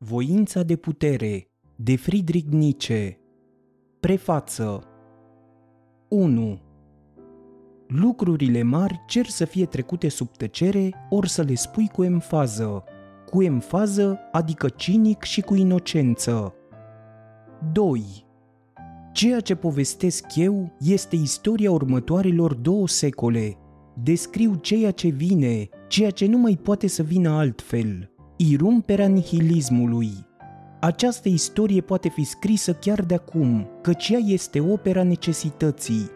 Voința de putere de Friedrich Nietzsche Prefață 1. Lucrurile mari cer să fie trecute sub tăcere ori să le spui cu emfază. Cu emfază, adică cinic și cu inocență. 2. Ceea ce povestesc eu este istoria următoarelor două secole. Descriu ceea ce vine, ceea ce nu mai poate să vină altfel – irumperea nihilismului. Această istorie poate fi scrisă chiar de acum, căci ea este opera necesității.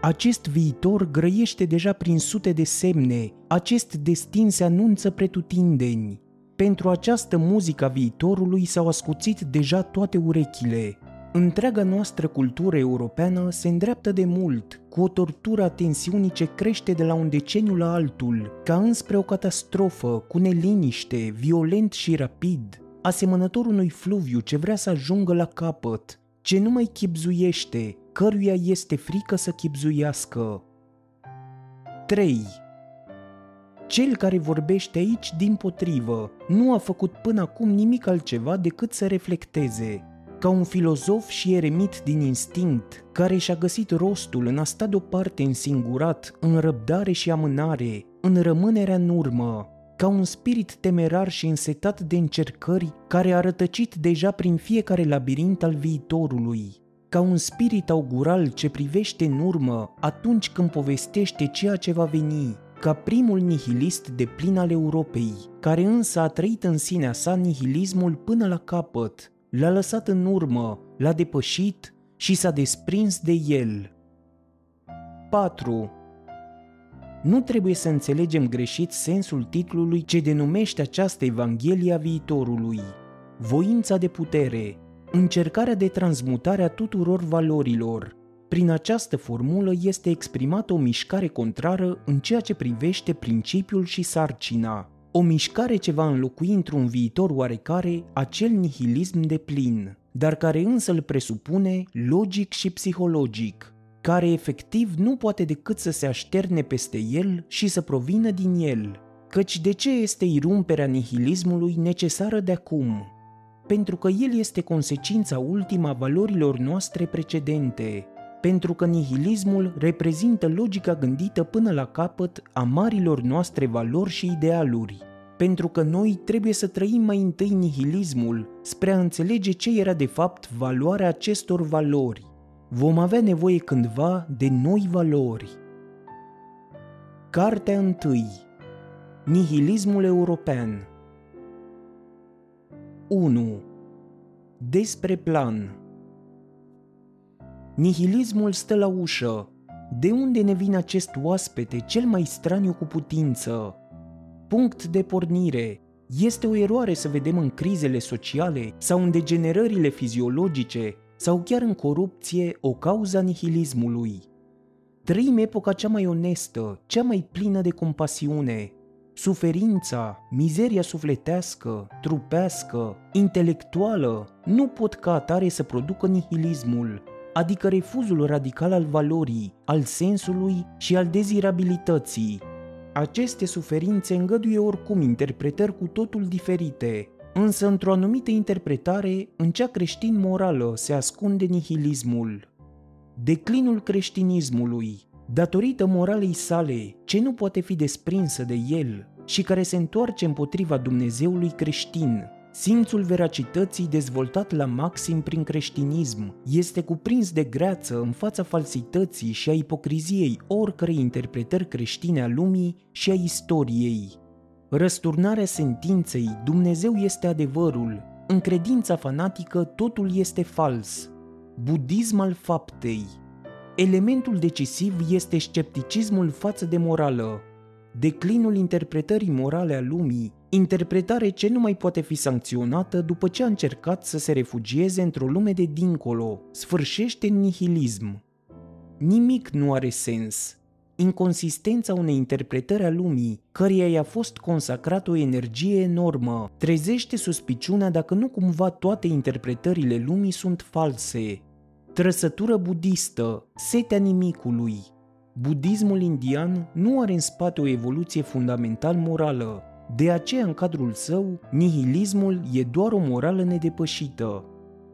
Acest viitor grăiește deja prin sute de semne, acest destin se anunță pretutindeni. Pentru această muzică a viitorului s-au ascuțit deja toate urechile. Întreaga noastră cultură europeană se îndreaptă de mult, cu o tortură a tensiunii ce crește de la un deceniu la altul, ca înspre o catastrofă, cu neliniște, violent și rapid, asemănător unui fluviu ce vrea să ajungă la capăt, ce nu mai chipzuiește, căruia este frică să chipzuiască. 3. Cel care vorbește aici, din potrivă, nu a făcut până acum nimic altceva decât să reflecteze, ca un filozof și eremit din instinct, care și-a găsit rostul în a sta deoparte însingurat, în răbdare și amânare, în rămânerea în urmă, ca un spirit temerar și însetat de încercări care a rătăcit deja prin fiecare labirint al viitorului, ca un spirit augural ce privește în urmă atunci când povestește ceea ce va veni, ca primul nihilist de plin al Europei, care însă a trăit în sinea sa nihilismul până la capăt, l-a lăsat în urmă, l-a depășit și s-a desprins de el. 4. Nu trebuie să înțelegem greșit sensul titlului ce denumește această Evanghelie a viitorului. Voința de putere, încercarea de transmutare a tuturor valorilor. Prin această formulă este exprimată o mișcare contrară în ceea ce privește principiul și sarcina, o mișcare ce va înlocui într-un viitor oarecare acel nihilism de plin, dar care însă îl presupune logic și psihologic, care efectiv nu poate decât să se așterne peste el și să provină din el. Căci de ce este irumperea nihilismului necesară de acum? Pentru că el este consecința ultima valorilor noastre precedente, pentru că nihilismul reprezintă logica gândită până la capăt a marilor noastre valori și idealuri, pentru că noi trebuie să trăim mai întâi nihilismul spre a înțelege ce era de fapt valoarea acestor valori. Vom avea nevoie cândva de noi valori. Cartea 1. Nihilismul european 1. Despre plan Nihilismul stă la ușă. De unde ne vine acest oaspete cel mai straniu cu putință? Punct de pornire. Este o eroare să vedem în crizele sociale sau în degenerările fiziologice sau chiar în corupție o cauza nihilismului. Trăim epoca cea mai onestă, cea mai plină de compasiune. Suferința, mizeria sufletească, trupească, intelectuală nu pot ca atare să producă nihilismul, adică refuzul radical al valorii, al sensului și al dezirabilității. Aceste suferințe îngăduie oricum interpretări cu totul diferite, însă într-o anumită interpretare, în cea creștin-morală se ascunde nihilismul. Declinul creștinismului, datorită moralei sale, ce nu poate fi desprinsă de el și care se întoarce împotriva Dumnezeului creștin, Simțul veracității dezvoltat la maxim prin creștinism este cuprins de greață în fața falsității și a ipocriziei oricărei interpretări creștine a lumii și a istoriei. Răsturnarea sentinței Dumnezeu este adevărul, în credința fanatică totul este fals. Budism al faptei. Elementul decisiv este scepticismul față de morală, declinul interpretării morale a lumii, interpretare ce nu mai poate fi sancționată după ce a încercat să se refugieze într-o lume de dincolo, sfârșește în nihilism. Nimic nu are sens. Inconsistența unei interpretări a lumii, căreia i-a fost consacrată o energie enormă, trezește suspiciunea dacă nu cumva toate interpretările lumii sunt false. Trăsătură budistă, setea nimicului, Budismul indian nu are în spate o evoluție fundamental morală, De aceea, în cadrul său, nihilismul e doar o morală nedepășită.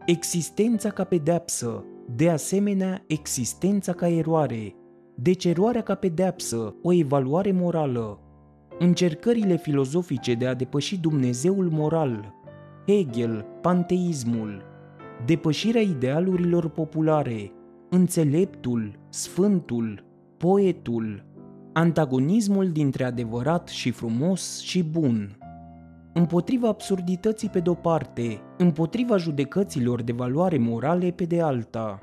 Existența ca pedeapsă, de asemenea, existența ca eroare, deci eroarea ca pedeapsă, o evaluare morală. Încercările filozofice de a depăși Dumnezeul moral, Hegel, panteismul, depășirea idealurilor populare, înțeleptul, sfântul, poetul, antagonismul dintre adevărat și frumos și bun, împotriva absurdității pe de-o parte, împotriva judecăților de valoare morale pe de alta.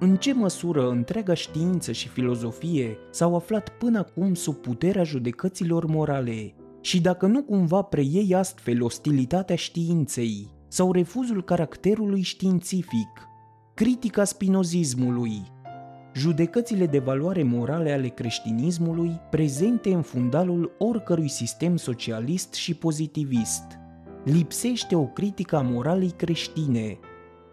În ce măsură întreaga știință și filozofie s-au aflat până acum sub puterea judecăților morale și dacă nu cumva preiei astfel ostilitatea științei sau refuzul caracterului științific, critica spinozismului, judecățile de valoare morale ale creștinismului prezente în fundalul oricărui sistem socialist și pozitivist. Lipsește o critică a moralei creștine,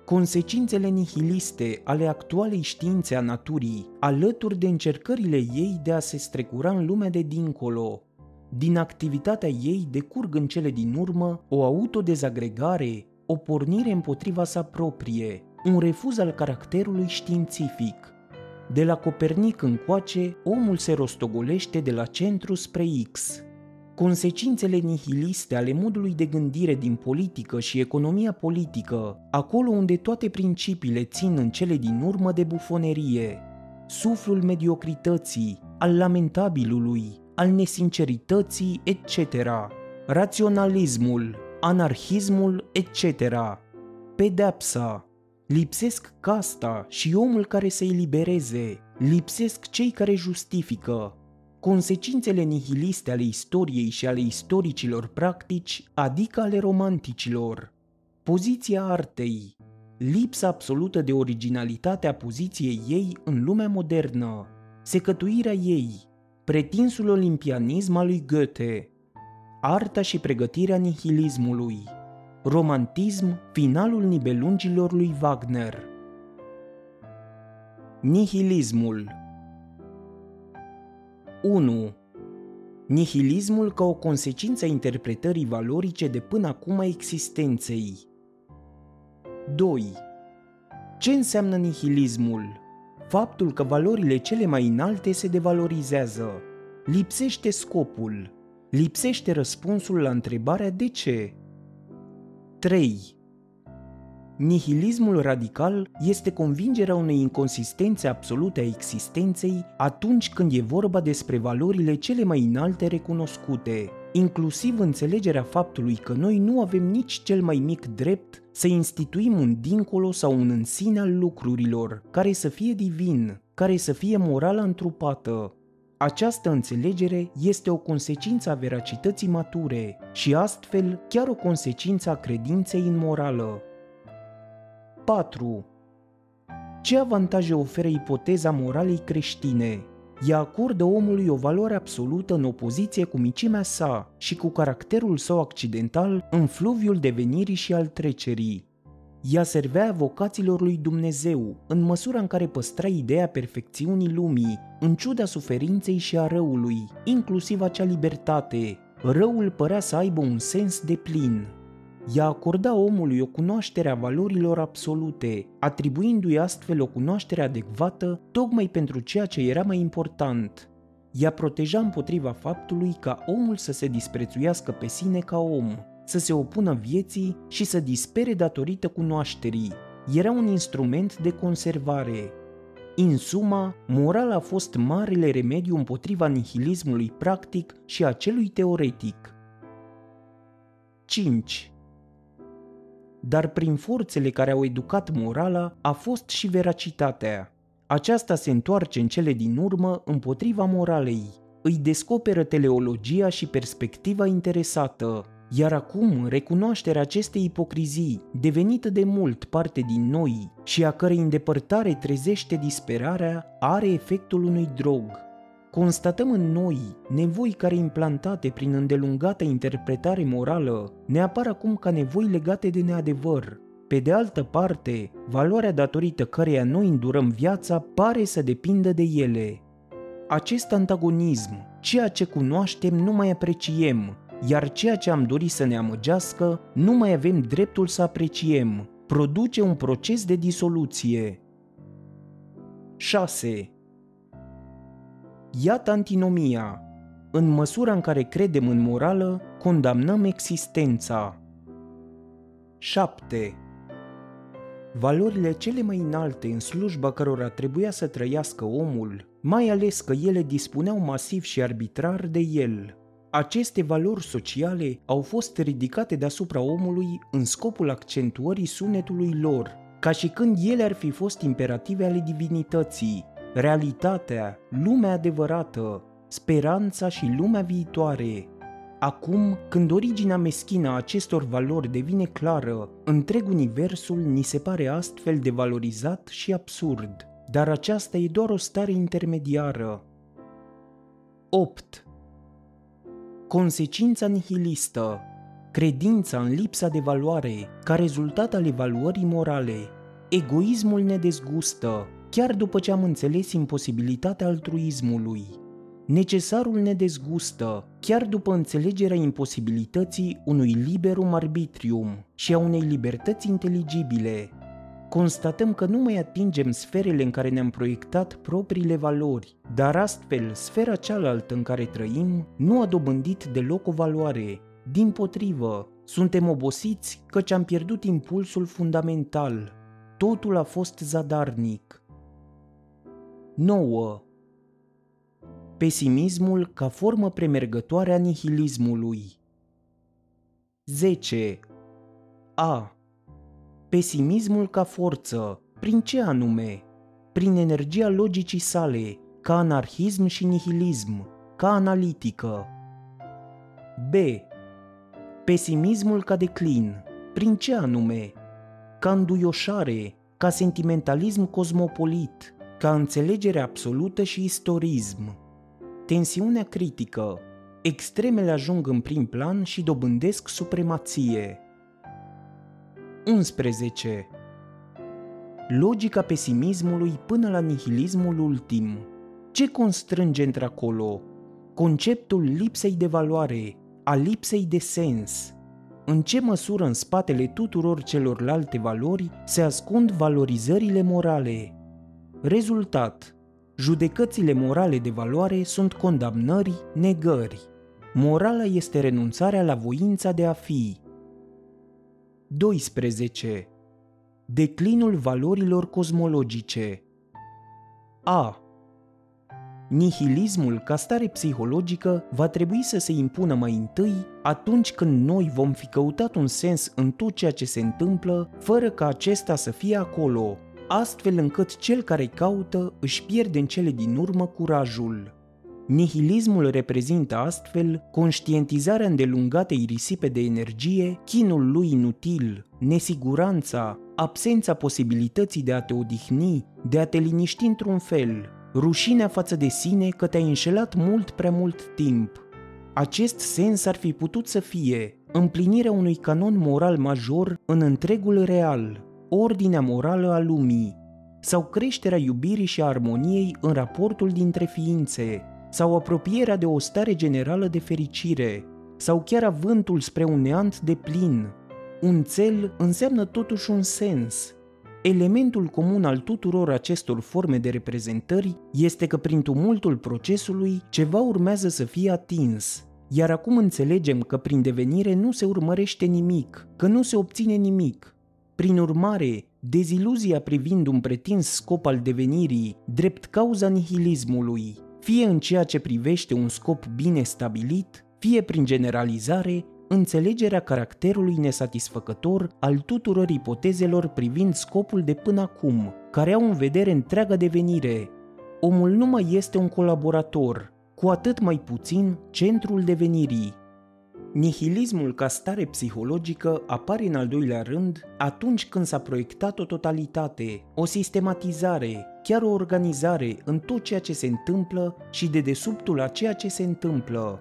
consecințele nihiliste ale actualei științe a naturii, alături de încercările ei de a se strecura în lumea de dincolo. Din activitatea ei decurg în cele din urmă o autodezagregare, o pornire împotriva sa proprie, un refuz al caracterului științific, de la Copernic încoace, omul se rostogolește de la centru spre X. Consecințele nihiliste ale modului de gândire din politică și economia politică, acolo unde toate principiile țin în cele din urmă de bufonerie, suflul mediocrității, al lamentabilului, al nesincerității, etc., raționalismul, anarhismul, etc., pedepsa, Lipsesc casta și omul care să elibereze, lipsesc cei care justifică. Consecințele nihiliste ale istoriei și ale istoricilor practici, adică ale romanticilor. Poziția artei, lipsa absolută de originalitate a poziției ei în lumea modernă, secătuirea ei, pretinsul olimpianism al lui Goethe, arta și pregătirea nihilismului, Romantism, finalul nibelungilor lui Wagner Nihilismul 1. Nihilismul ca o consecință a interpretării valorice de până acum a existenței 2. Ce înseamnă nihilismul? Faptul că valorile cele mai înalte se devalorizează. Lipsește scopul. Lipsește răspunsul la întrebarea de ce. 3. Nihilismul radical este convingerea unei inconsistențe absolute a existenței atunci când e vorba despre valorile cele mai înalte recunoscute, inclusiv înțelegerea faptului că noi nu avem nici cel mai mic drept să instituim un dincolo sau un în sine al lucrurilor, care să fie divin, care să fie morală întrupată, această înțelegere este o consecință a veracității mature și astfel chiar o consecință a credinței în morală. 4. Ce avantaje oferă ipoteza moralei creștine? Ea acordă omului o valoare absolută în opoziție cu micimea sa și cu caracterul său accidental în fluviul devenirii și al trecerii. Ea servea vocațiilor lui Dumnezeu, în măsura în care păstra ideea perfecțiunii lumii, în ciuda suferinței și a răului, inclusiv acea libertate. Răul părea să aibă un sens de plin. Ea acorda omului o cunoaștere a valorilor absolute, atribuindu-i astfel o cunoaștere adecvată tocmai pentru ceea ce era mai important. Ea proteja împotriva faptului ca omul să se disprețuiască pe sine ca om, să se opună vieții și să dispere datorită cunoașterii. Era un instrument de conservare. În suma, morala a fost marele remediu împotriva nihilismului practic și a celui teoretic. 5. Dar prin forțele care au educat morala a fost și veracitatea. Aceasta se întoarce în cele din urmă împotriva moralei, îi descoperă teleologia și perspectiva interesată, iar acum, recunoașterea acestei ipocrizii, devenită de mult parte din noi și a cărei îndepărtare trezește disperarea, are efectul unui drog. Constatăm în noi nevoi care implantate prin îndelungată interpretare morală ne apar acum ca nevoi legate de neadevăr. Pe de altă parte, valoarea datorită căreia noi îndurăm viața pare să depindă de ele. Acest antagonism, ceea ce cunoaștem nu mai apreciem, iar ceea ce am dorit să ne amăgească nu mai avem dreptul să apreciem. Produce un proces de disoluție. 6. Iată antinomia. În măsura în care credem în morală, condamnăm existența. 7. Valorile cele mai înalte în slujba cărora trebuia să trăiască omul, mai ales că ele dispuneau masiv și arbitrar de el. Aceste valori sociale au fost ridicate deasupra omului în scopul accentuării sunetului lor, ca și când ele ar fi fost imperative ale divinității, realitatea, lumea adevărată, speranța și lumea viitoare. Acum, când originea meschină a acestor valori devine clară, întreg universul ni se pare astfel de valorizat și absurd, dar aceasta e doar o stare intermediară. 8. Consecința nihilistă credința în lipsa de valoare ca rezultat al evaluării morale. Egoismul ne dezgustă, chiar după ce am înțeles imposibilitatea altruismului. Necesarul ne dezgustă, chiar după înțelegerea imposibilității unui liberum arbitrium și a unei libertăți inteligibile. Constatăm că nu mai atingem sferele în care ne-am proiectat propriile valori, dar astfel sfera cealaltă în care trăim nu a dobândit deloc o valoare, din potrivă, suntem obosiți căci am pierdut impulsul fundamental. Totul a fost zadarnic. 9. Pesimismul ca formă premergătoare a nihilismului. 10. A. Pesimismul ca forță. Prin ce anume? Prin energia logicii sale, ca anarhism și nihilism, ca analitică. B Pesimismul ca declin. Prin ce anume? Ca înduioșare, ca sentimentalism cosmopolit, ca înțelegere absolută și istorism. Tensiunea critică. Extremele ajung în prim plan și dobândesc supremație. 11. Logica pesimismului până la nihilismul ultim. Ce constrânge într-acolo? Conceptul lipsei de valoare, a lipsei de sens. În ce măsură în spatele tuturor celorlalte valori se ascund valorizările morale? Rezultat. Judecățile morale de valoare sunt condamnări, negări. Morala este renunțarea la voința de a fi. 12. Declinul valorilor cosmologice A. Nihilismul, ca stare psihologică, va trebui să se impună mai întâi atunci când noi vom fi căutat un sens în tot ceea ce se întâmplă, fără ca acesta să fie acolo, astfel încât cel care caută își pierde în cele din urmă curajul. Nihilismul reprezintă astfel conștientizarea îndelungatei risipe de energie, chinul lui inutil, nesiguranța, absența posibilității de a te odihni, de a te liniști într-un fel, rușinea față de sine că te-ai înșelat mult prea mult timp. Acest sens ar fi putut să fie împlinirea unui canon moral major în întregul real, ordinea morală a lumii, sau creșterea iubirii și a armoniei în raportul dintre ființe, sau apropierea de o stare generală de fericire, sau chiar avântul spre un neant de plin. Un cel înseamnă totuși un sens, Elementul comun al tuturor acestor forme de reprezentări este că prin tumultul procesului ceva urmează să fie atins, iar acum înțelegem că prin devenire nu se urmărește nimic, că nu se obține nimic. Prin urmare, deziluzia privind un pretins scop al devenirii, drept cauza nihilismului, fie în ceea ce privește un scop bine stabilit, fie prin generalizare, înțelegerea caracterului nesatisfăcător al tuturor ipotezelor privind scopul de până acum, care au în vedere întreaga devenire. Omul nu mai este un colaborator, cu atât mai puțin centrul devenirii. Nihilismul ca stare psihologică apare în al doilea rând atunci când s-a proiectat o totalitate, o sistematizare, chiar o organizare în tot ceea ce se întâmplă și de desubtul a ceea ce se întâmplă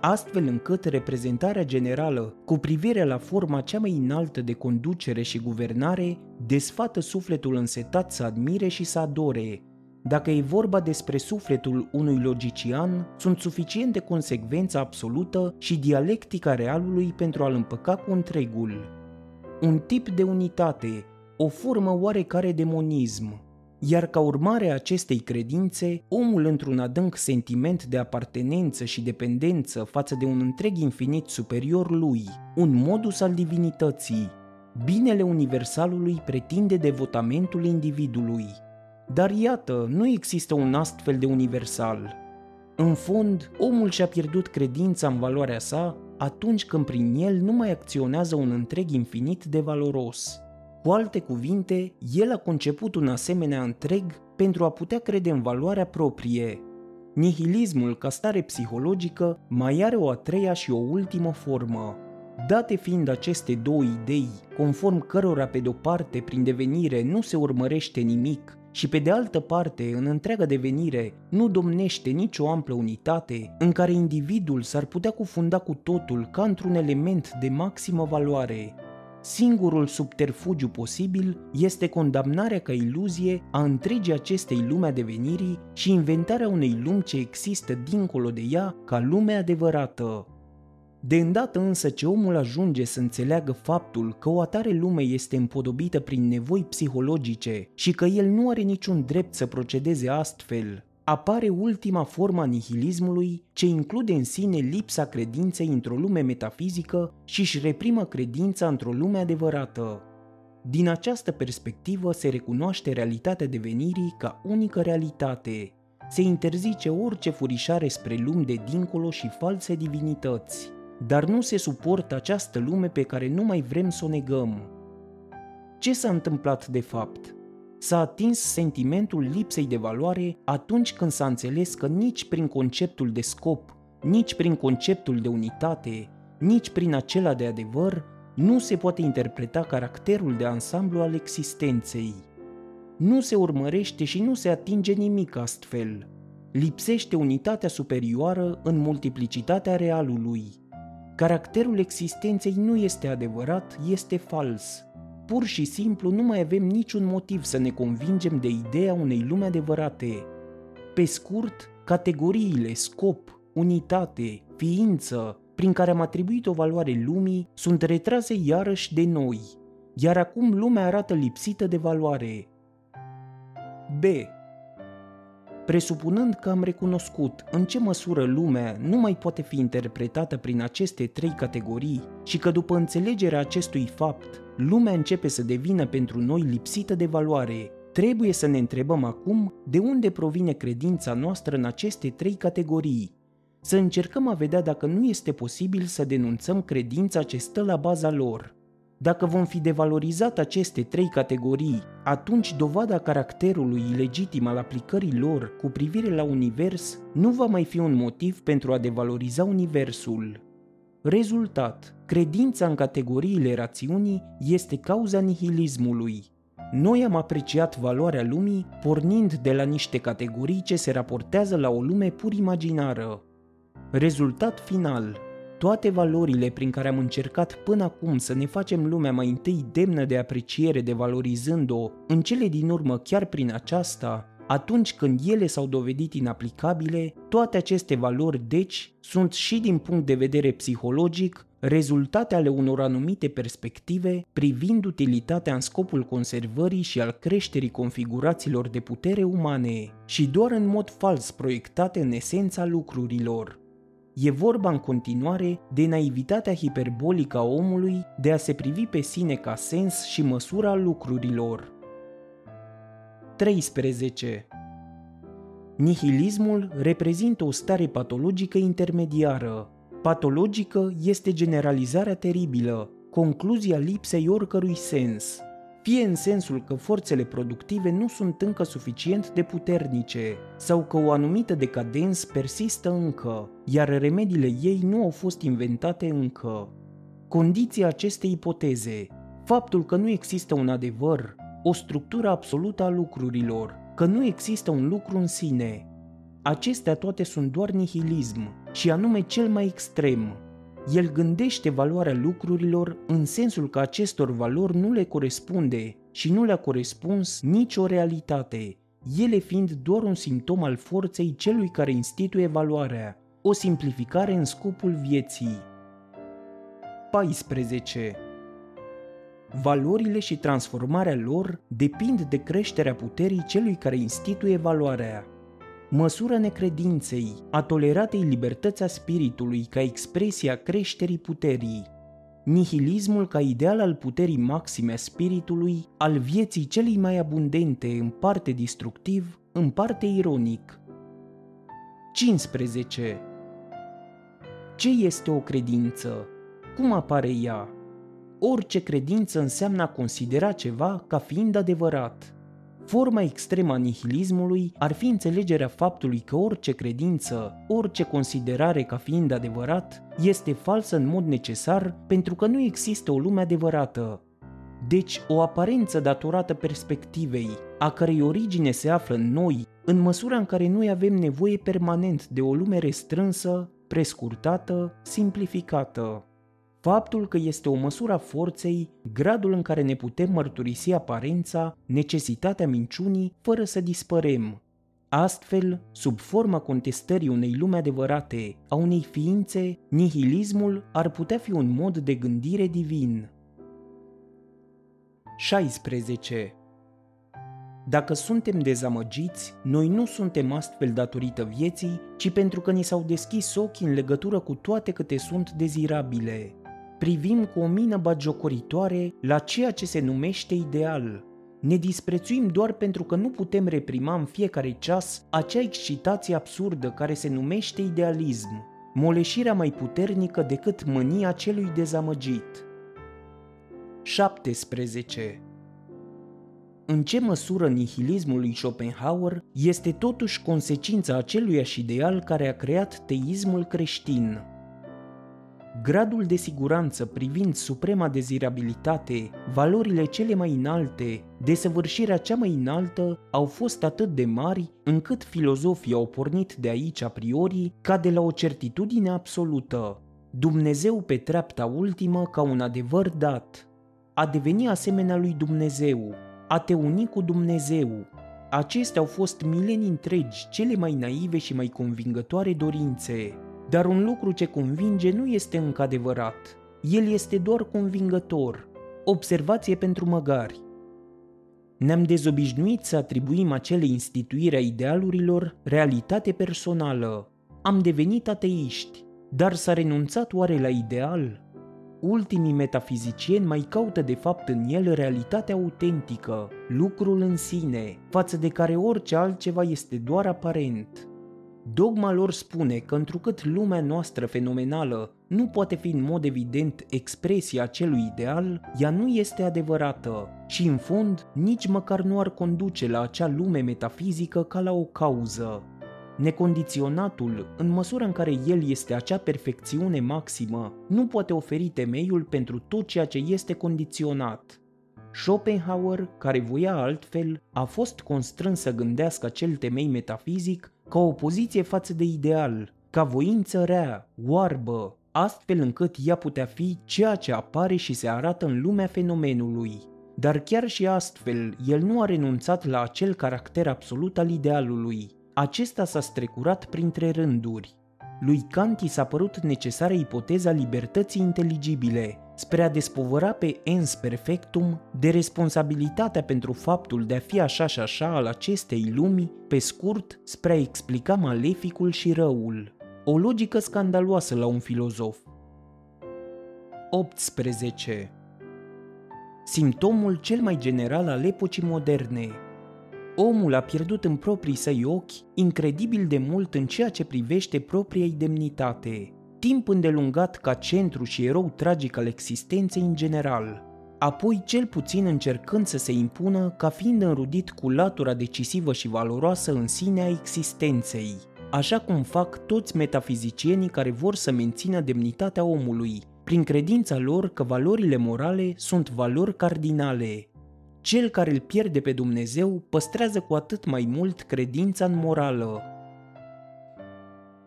astfel încât reprezentarea generală cu privire la forma cea mai înaltă de conducere și guvernare desfată sufletul însetat să admire și să adore, Dacă e vorba despre sufletul unui logician, sunt suficiente consecvența absolută și dialectica realului pentru a-l împăca cu întregul. Un tip de unitate, o formă oarecare de monism, iar ca urmare a acestei credințe, omul într-un adânc sentiment de apartenență și dependență față de un întreg infinit superior lui, un modus al divinității, binele universalului pretinde devotamentul individului. Dar iată, nu există un astfel de universal. În fond, omul și-a pierdut credința în valoarea sa atunci când prin el nu mai acționează un întreg infinit de valoros. Cu alte cuvinte, el a conceput un asemenea întreg pentru a putea crede în valoarea proprie. Nihilismul, ca stare psihologică, mai are o a treia și o ultimă formă. Date fiind aceste două idei, conform cărora pe de-o parte prin devenire nu se urmărește nimic și pe de altă parte în întreaga devenire nu domnește nicio amplă unitate, în care individul s-ar putea cufunda cu totul ca într-un element de maximă valoare, Singurul subterfugiu posibil este condamnarea ca iluzie a întregii acestei lume a devenirii și inventarea unei lumi ce există dincolo de ea ca lume adevărată. De îndată însă ce omul ajunge să înțeleagă faptul că o atare lume este împodobită prin nevoi psihologice și că el nu are niciun drept să procedeze astfel, apare ultima formă a nihilismului ce include în sine lipsa credinței într-o lume metafizică și își reprimă credința într-o lume adevărată. Din această perspectivă se recunoaște realitatea devenirii ca unică realitate. Se interzice orice furișare spre lumi de dincolo și false divinități. Dar nu se suportă această lume pe care nu mai vrem să o negăm. Ce s-a întâmplat de fapt? S-a atins sentimentul lipsei de valoare atunci când s-a înțeles că nici prin conceptul de scop, nici prin conceptul de unitate, nici prin acela de adevăr, nu se poate interpreta caracterul de ansamblu al existenței. Nu se urmărește și nu se atinge nimic astfel. Lipsește unitatea superioară în multiplicitatea realului. Caracterul existenței nu este adevărat, este fals pur și simplu nu mai avem niciun motiv să ne convingem de ideea unei lumi adevărate. Pe scurt, categoriile scop, unitate, ființă, prin care am atribuit o valoare lumii, sunt retrase iarăși de noi, iar acum lumea arată lipsită de valoare. B. Presupunând că am recunoscut în ce măsură lumea nu mai poate fi interpretată prin aceste trei categorii și că după înțelegerea acestui fapt, lumea începe să devină pentru noi lipsită de valoare, trebuie să ne întrebăm acum de unde provine credința noastră în aceste trei categorii. Să încercăm a vedea dacă nu este posibil să denunțăm credința ce stă la baza lor. Dacă vom fi devalorizat aceste trei categorii, atunci dovada caracterului ilegitim al aplicării lor cu privire la univers nu va mai fi un motiv pentru a devaloriza universul. Rezultat, credința în categoriile rațiunii este cauza nihilismului. Noi am apreciat valoarea lumii pornind de la niște categorii ce se raportează la o lume pur imaginară. Rezultat final, toate valorile prin care am încercat până acum să ne facem lumea mai întâi demnă de apreciere de valorizând-o, în cele din urmă chiar prin aceasta, atunci când ele s-au dovedit inaplicabile, toate aceste valori, deci, sunt și din punct de vedere psihologic rezultate ale unor anumite perspective privind utilitatea în scopul conservării și al creșterii configurațiilor de putere umane și doar în mod fals proiectate în esența lucrurilor. E vorba în continuare de naivitatea hiperbolică a omului de a se privi pe sine ca sens și măsura lucrurilor. 13. Nihilismul reprezintă o stare patologică intermediară. Patologică este generalizarea teribilă, concluzia lipsei oricărui sens, fie în sensul că forțele productive nu sunt încă suficient de puternice sau că o anumită decadens persistă încă, iar remediile ei nu au fost inventate încă. Condiția acestei ipoteze, faptul că nu există un adevăr, o structură absolută a lucrurilor, că nu există un lucru în sine. Acestea toate sunt doar nihilism, și anume cel mai extrem. El gândește valoarea lucrurilor în sensul că acestor valori nu le corespunde și nu le-a corespuns nicio realitate, ele fiind doar un simptom al forței celui care instituie valoarea, o simplificare în scopul vieții. 14. Valorile și transformarea lor depind de creșterea puterii celui care instituie valoarea. Măsura necredinței, a toleratei libertății spiritului ca expresia creșterii puterii. Nihilismul ca ideal al puterii maxime a spiritului, al vieții celei mai abundente în parte destructiv, în parte ironic. 15. Ce este o credință? Cum apare ea? Orice credință înseamnă a considera ceva ca fiind adevărat. Forma extremă a nihilismului ar fi înțelegerea faptului că orice credință, orice considerare ca fiind adevărat, este falsă în mod necesar pentru că nu există o lume adevărată. Deci, o aparență datorată perspectivei, a cărei origine se află în noi, în măsura în care noi avem nevoie permanent de o lume restrânsă, prescurtată, simplificată. Faptul că este o măsură a forței, gradul în care ne putem mărturisi aparența, necesitatea minciunii, fără să dispărem. Astfel, sub forma contestării unei lume adevărate, a unei ființe, nihilismul ar putea fi un mod de gândire divin. 16. Dacă suntem dezamăgiți, noi nu suntem astfel datorită vieții, ci pentru că ni s-au deschis ochii în legătură cu toate câte sunt dezirabile. Privim cu o mină bagiocoritoare la ceea ce se numește ideal. Ne disprețuim doar pentru că nu putem reprima în fiecare ceas acea excitație absurdă care se numește idealism, moleșirea mai puternică decât mânia celui dezamăgit. 17 în ce măsură nihilismul lui Schopenhauer este totuși consecința aceluiași ideal care a creat teismul creștin. Gradul de siguranță privind suprema dezirabilitate, valorile cele mai înalte, desăvârșirea cea mai înaltă au fost atât de mari încât filozofii au pornit de aici a priori ca de la o certitudine absolută. Dumnezeu pe treapta ultimă ca un adevăr dat. A deveni asemenea lui Dumnezeu, a te uni cu Dumnezeu. Acestea au fost milenii întregi cele mai naive și mai convingătoare dorințe. Dar un lucru ce convinge nu este încă adevărat. El este doar convingător. Observație pentru măgari. Ne-am dezobișnuit să atribuim acele instituire a idealurilor realitate personală. Am devenit ateiști, dar s-a renunțat oare la ideal? ultimii metafizicieni mai caută de fapt în el realitatea autentică, lucrul în sine, față de care orice altceva este doar aparent. Dogma lor spune că întrucât lumea noastră fenomenală nu poate fi în mod evident expresia acelui ideal, ea nu este adevărată și în fond nici măcar nu ar conduce la acea lume metafizică ca la o cauză. Necondiționatul, în măsura în care el este acea perfecțiune maximă, nu poate oferi temeiul pentru tot ceea ce este condiționat. Schopenhauer, care voia altfel, a fost constrâns să gândească acel temei metafizic ca o opoziție față de ideal, ca voință rea, oarbă, astfel încât ea putea fi ceea ce apare și se arată în lumea fenomenului. Dar chiar și astfel, el nu a renunțat la acel caracter absolut al idealului, acesta s-a strecurat printre rânduri. Lui Kant i s-a părut necesară ipoteza libertății inteligibile, spre a despovăra pe ens perfectum de responsabilitatea pentru faptul de a fi așa și așa al acestei lumi, pe scurt, spre a explica maleficul și răul. O logică scandaloasă la un filozof. 18. Simptomul cel mai general al epocii moderne, omul a pierdut în proprii săi ochi incredibil de mult în ceea ce privește propria demnitate, timp îndelungat ca centru și erou tragic al existenței în general, apoi cel puțin încercând să se impună ca fiind înrudit cu latura decisivă și valoroasă în sine a existenței, așa cum fac toți metafizicienii care vor să mențină demnitatea omului, prin credința lor că valorile morale sunt valori cardinale, cel care îl pierde pe Dumnezeu păstrează cu atât mai mult credința în morală.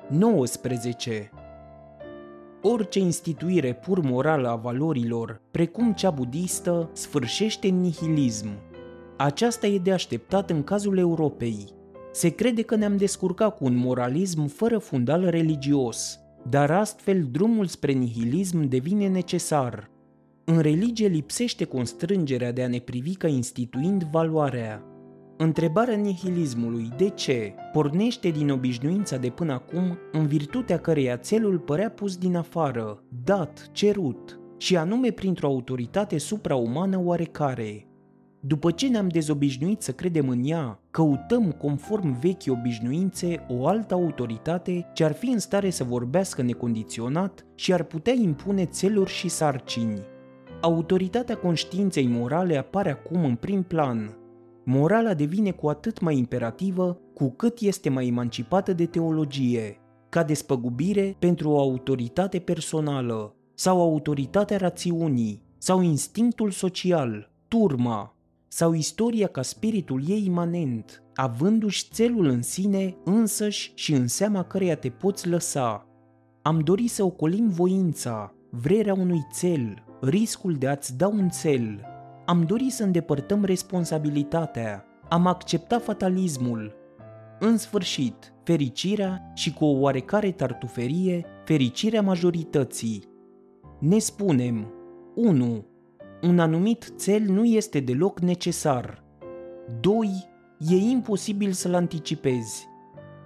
19. Orice instituire pur morală a valorilor, precum cea budistă, sfârșește în nihilism. Aceasta e de așteptat în cazul Europei. Se crede că ne-am descurcat cu un moralism fără fundal religios, dar astfel drumul spre nihilism devine necesar. În religie lipsește constrângerea de a ne privi ca instituind valoarea. Întrebarea nihilismului, de ce, pornește din obișnuința de până acum, în virtutea căreia țelul părea pus din afară, dat, cerut, și anume printr-o autoritate supraumană oarecare. După ce ne-am dezobișnuit să credem în ea, căutăm, conform vechi obișnuințe, o altă autoritate ce ar fi în stare să vorbească necondiționat și ar putea impune țeluri și sarcini. Autoritatea conștiinței morale apare acum în prim plan. Morala devine cu atât mai imperativă cu cât este mai emancipată de teologie, ca despăgubire pentru o autoritate personală, sau autoritatea rațiunii, sau instinctul social, turma, sau istoria ca spiritul ei imanent, avându-și țelul în sine însăși și în seama căreia te poți lăsa. Am dorit să ocolim voința, vrerea unui țel, riscul de a-ți da un țel. Am dorit să îndepărtăm responsabilitatea, am acceptat fatalismul. În sfârșit, fericirea și cu o oarecare tartuferie, fericirea majorității. Ne spunem 1 un anumit cel nu este deloc necesar. 2. E imposibil să-l anticipezi.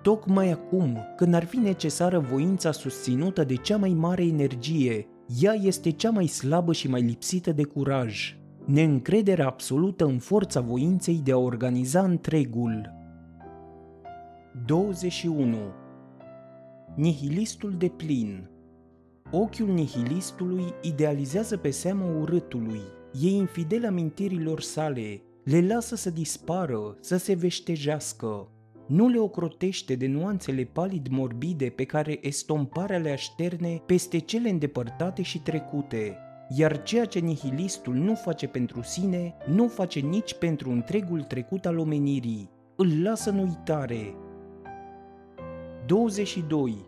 Tocmai acum, când ar fi necesară voința susținută de cea mai mare energie, ea este cea mai slabă și mai lipsită de curaj. Neîncrederea absolută în forța voinței de a organiza întregul. 21. Nihilistul de plin Ochiul nihilistului idealizează pe seama urâtului, e infidel amintirilor sale, le lasă să dispară, să se veștejească. Nu le ocrotește de nuanțele palid morbide pe care estomparea le așterne peste cele îndepărtate și trecute, iar ceea ce nihilistul nu face pentru sine, nu face nici pentru întregul trecut al omenirii, îl lasă în uitare. 22.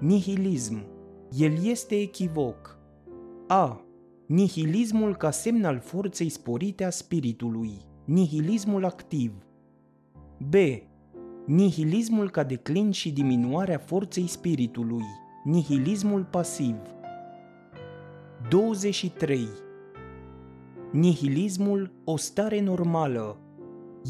Nihilism el este echivoc. A. Nihilismul ca semn al forței sporite a spiritului, nihilismul activ. B. Nihilismul ca declin și diminuarea forței spiritului, nihilismul pasiv. 23. Nihilismul, o stare normală.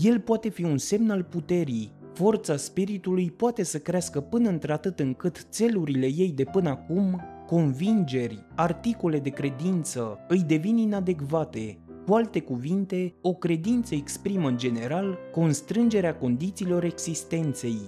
El poate fi un semn al puterii, Forța spiritului poate să crească până într-atât încât țelurile ei de până acum, convingeri, articole de credință, îi devin inadecvate. Cu alte cuvinte, o credință exprimă în general constrângerea condițiilor existenței,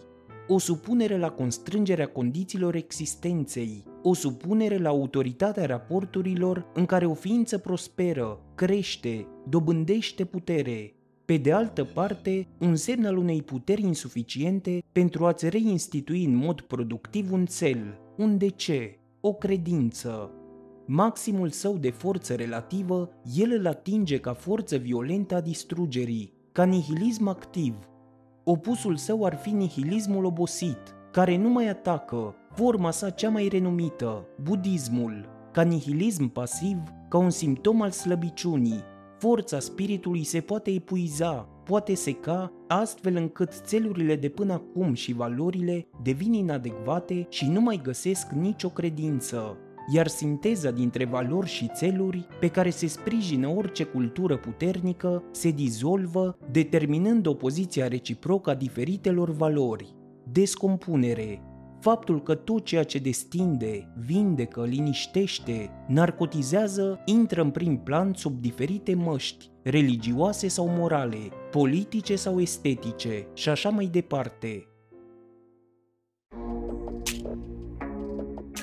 o supunere la constrângerea condițiilor existenței, o supunere la autoritatea raporturilor în care o ființă prosperă, crește, dobândește putere, pe de altă parte, un semn al unei puteri insuficiente pentru a-ți reinstitui în mod productiv un cel, un de ce, o credință. Maximul său de forță relativă, el îl atinge ca forță violentă a distrugerii, ca nihilism activ. Opusul său ar fi nihilismul obosit, care nu mai atacă, forma sa cea mai renumită, budismul, ca nihilism pasiv, ca un simptom al slăbiciunii, forța spiritului se poate epuiza, poate seca, astfel încât țelurile de până acum și valorile devin inadecvate și nu mai găsesc nicio credință. Iar sinteza dintre valori și țeluri, pe care se sprijină orice cultură puternică, se dizolvă, determinând opoziția reciprocă a diferitelor valori. Descompunere, faptul că tot ceea ce destinde, vindecă, liniștește, narcotizează, intră în prim plan sub diferite măști, religioase sau morale, politice sau estetice și așa mai departe.